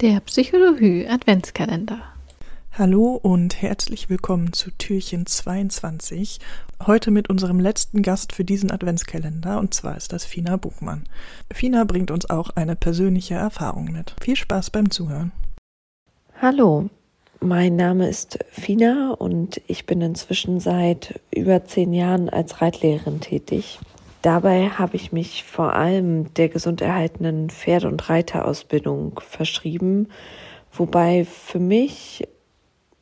Der Psychologie Adventskalender. Hallo und herzlich willkommen zu Türchen 22. Heute mit unserem letzten Gast für diesen Adventskalender und zwar ist das Fina Buchmann. Fina bringt uns auch eine persönliche Erfahrung mit. Viel Spaß beim Zuhören. Hallo, mein Name ist Fina und ich bin inzwischen seit über zehn Jahren als Reitlehrerin tätig. Dabei habe ich mich vor allem der gesund erhaltenen Pferde- und Reiterausbildung verschrieben, wobei für mich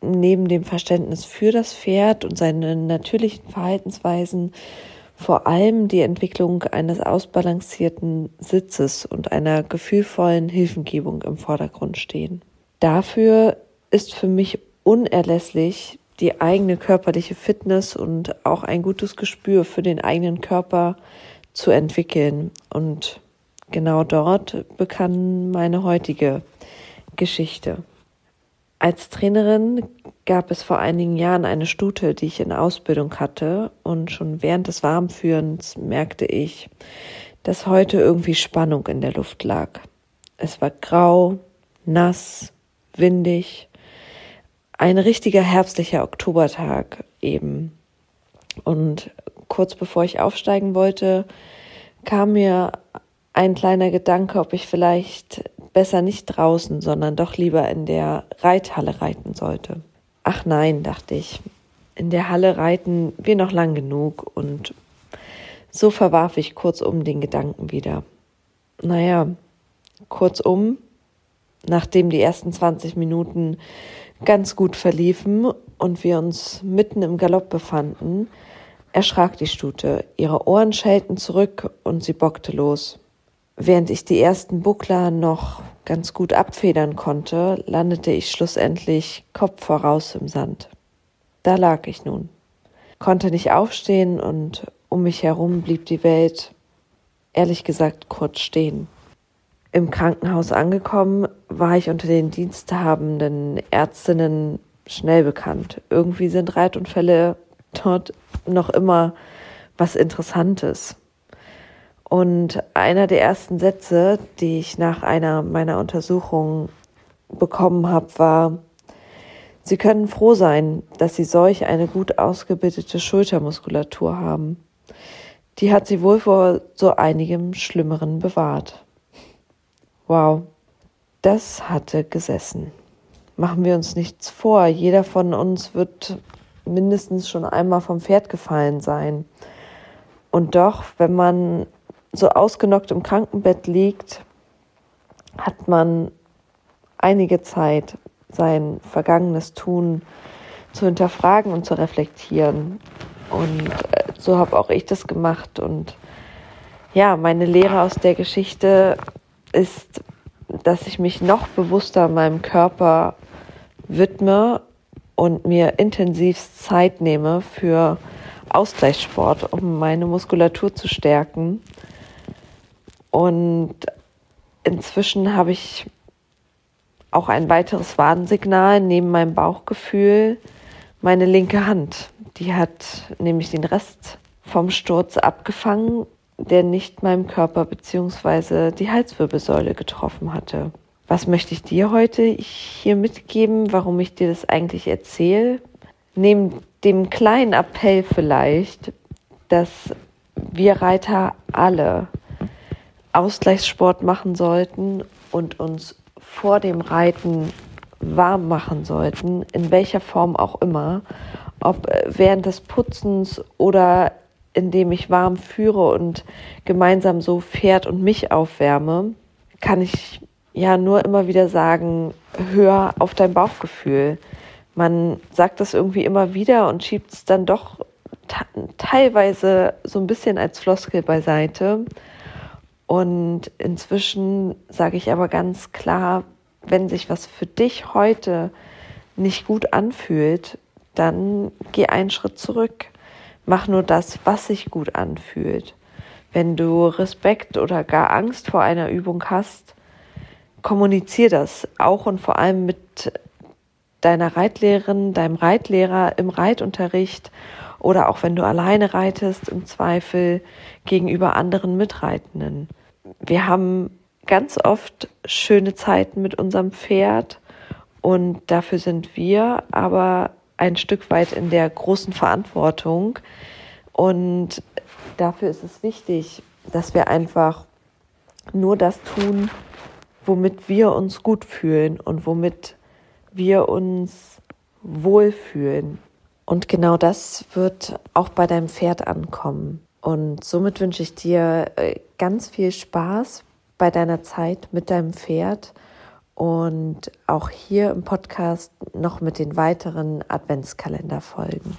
neben dem Verständnis für das Pferd und seine natürlichen Verhaltensweisen vor allem die Entwicklung eines ausbalancierten Sitzes und einer gefühlvollen Hilfengebung im Vordergrund stehen. Dafür ist für mich unerlässlich die eigene körperliche Fitness und auch ein gutes Gespür für den eigenen Körper zu entwickeln. Und genau dort begann meine heutige Geschichte. Als Trainerin gab es vor einigen Jahren eine Stute, die ich in Ausbildung hatte und schon während des Warmführens merkte ich, dass heute irgendwie Spannung in der Luft lag. Es war grau, nass, windig ein richtiger herbstlicher Oktobertag eben. Und kurz bevor ich aufsteigen wollte, kam mir ein kleiner Gedanke, ob ich vielleicht besser nicht draußen, sondern doch lieber in der Reithalle reiten sollte. Ach nein, dachte ich, in der Halle reiten wir noch lang genug und so verwarf ich kurzum den Gedanken wieder. Naja, kurzum, nachdem die ersten 20 Minuten ganz gut verliefen und wir uns mitten im Galopp befanden, erschrak die Stute. Ihre Ohren schellten zurück und sie bockte los. Während ich die ersten Buckler noch ganz gut abfedern konnte, landete ich schlussendlich Kopf voraus im Sand. Da lag ich nun, konnte nicht aufstehen und um mich herum blieb die Welt, ehrlich gesagt, kurz stehen. Im Krankenhaus angekommen, war ich unter den diensthabenden Ärztinnen schnell bekannt. Irgendwie sind Reitunfälle dort noch immer was Interessantes. Und einer der ersten Sätze, die ich nach einer meiner Untersuchungen bekommen habe, war, Sie können froh sein, dass Sie solch eine gut ausgebildete Schultermuskulatur haben. Die hat Sie wohl vor so einigem Schlimmeren bewahrt. Wow, das hatte gesessen. Machen wir uns nichts vor, jeder von uns wird mindestens schon einmal vom Pferd gefallen sein. Und doch, wenn man so ausgenockt im Krankenbett liegt, hat man einige Zeit, sein vergangenes Tun zu hinterfragen und zu reflektieren. Und äh, so habe auch ich das gemacht. Und ja, meine Lehre aus der Geschichte ist, dass ich mich noch bewusster meinem Körper widme und mir intensiv Zeit nehme für Ausgleichssport, um meine Muskulatur zu stärken. Und inzwischen habe ich auch ein weiteres Warnsignal neben meinem Bauchgefühl, meine linke Hand. Die hat nämlich den Rest vom Sturz abgefangen der nicht meinem Körper beziehungsweise die Halswirbelsäule getroffen hatte. Was möchte ich dir heute hier mitgeben, warum ich dir das eigentlich erzähle? Neben dem kleinen Appell vielleicht, dass wir Reiter alle Ausgleichssport machen sollten und uns vor dem Reiten warm machen sollten, in welcher Form auch immer, ob während des Putzens oder indem ich warm führe und gemeinsam so Pferd und mich aufwärme, kann ich ja nur immer wieder sagen, hör auf dein Bauchgefühl. Man sagt das irgendwie immer wieder und schiebt es dann doch teilweise so ein bisschen als Floskel beiseite. Und inzwischen sage ich aber ganz klar, wenn sich was für dich heute nicht gut anfühlt, dann geh einen Schritt zurück. Mach nur das, was sich gut anfühlt. Wenn du Respekt oder gar Angst vor einer Übung hast, kommunizier das auch und vor allem mit deiner Reitlehrerin, deinem Reitlehrer im Reitunterricht oder auch wenn du alleine reitest, im Zweifel gegenüber anderen Mitreitenden. Wir haben ganz oft schöne Zeiten mit unserem Pferd und dafür sind wir aber ein Stück weit in der großen Verantwortung und dafür ist es wichtig, dass wir einfach nur das tun, womit wir uns gut fühlen und womit wir uns wohlfühlen. Und genau das wird auch bei deinem Pferd ankommen. Und somit wünsche ich dir äh, ganz viel Spaß bei deiner Zeit mit deinem Pferd und auch hier im Podcast noch mit den weiteren Adventskalenderfolgen.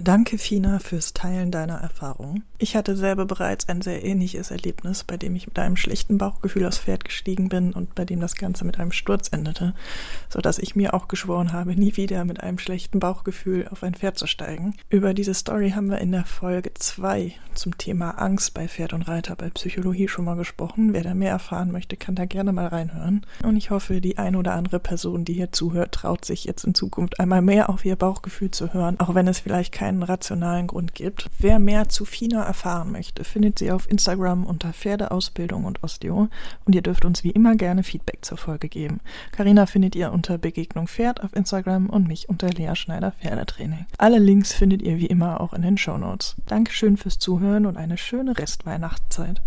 Danke, Fina, fürs Teilen deiner Erfahrungen. Ich hatte selber bereits ein sehr ähnliches Erlebnis, bei dem ich mit einem schlechten Bauchgefühl aufs Pferd gestiegen bin und bei dem das Ganze mit einem Sturz endete, so dass ich mir auch geschworen habe, nie wieder mit einem schlechten Bauchgefühl auf ein Pferd zu steigen. Über diese Story haben wir in der Folge 2 zum Thema Angst bei Pferd und Reiter bei Psychologie schon mal gesprochen. Wer da mehr erfahren möchte, kann da gerne mal reinhören. Und ich hoffe, die ein oder andere Person, die hier zuhört, traut sich jetzt in Zukunft einmal mehr auf ihr Bauchgefühl zu hören, auch wenn es vielleicht kein keinen rationalen Grund gibt. Wer mehr zu FINA erfahren möchte, findet sie auf Instagram unter Pferdeausbildung und Osteo und ihr dürft uns wie immer gerne Feedback zur Folge geben. Karina findet ihr unter Begegnung Pferd auf Instagram und mich unter Lea Schneider Pferdetraining. Alle Links findet ihr wie immer auch in den Show Notes. Dankeschön fürs Zuhören und eine schöne Restweihnachtszeit.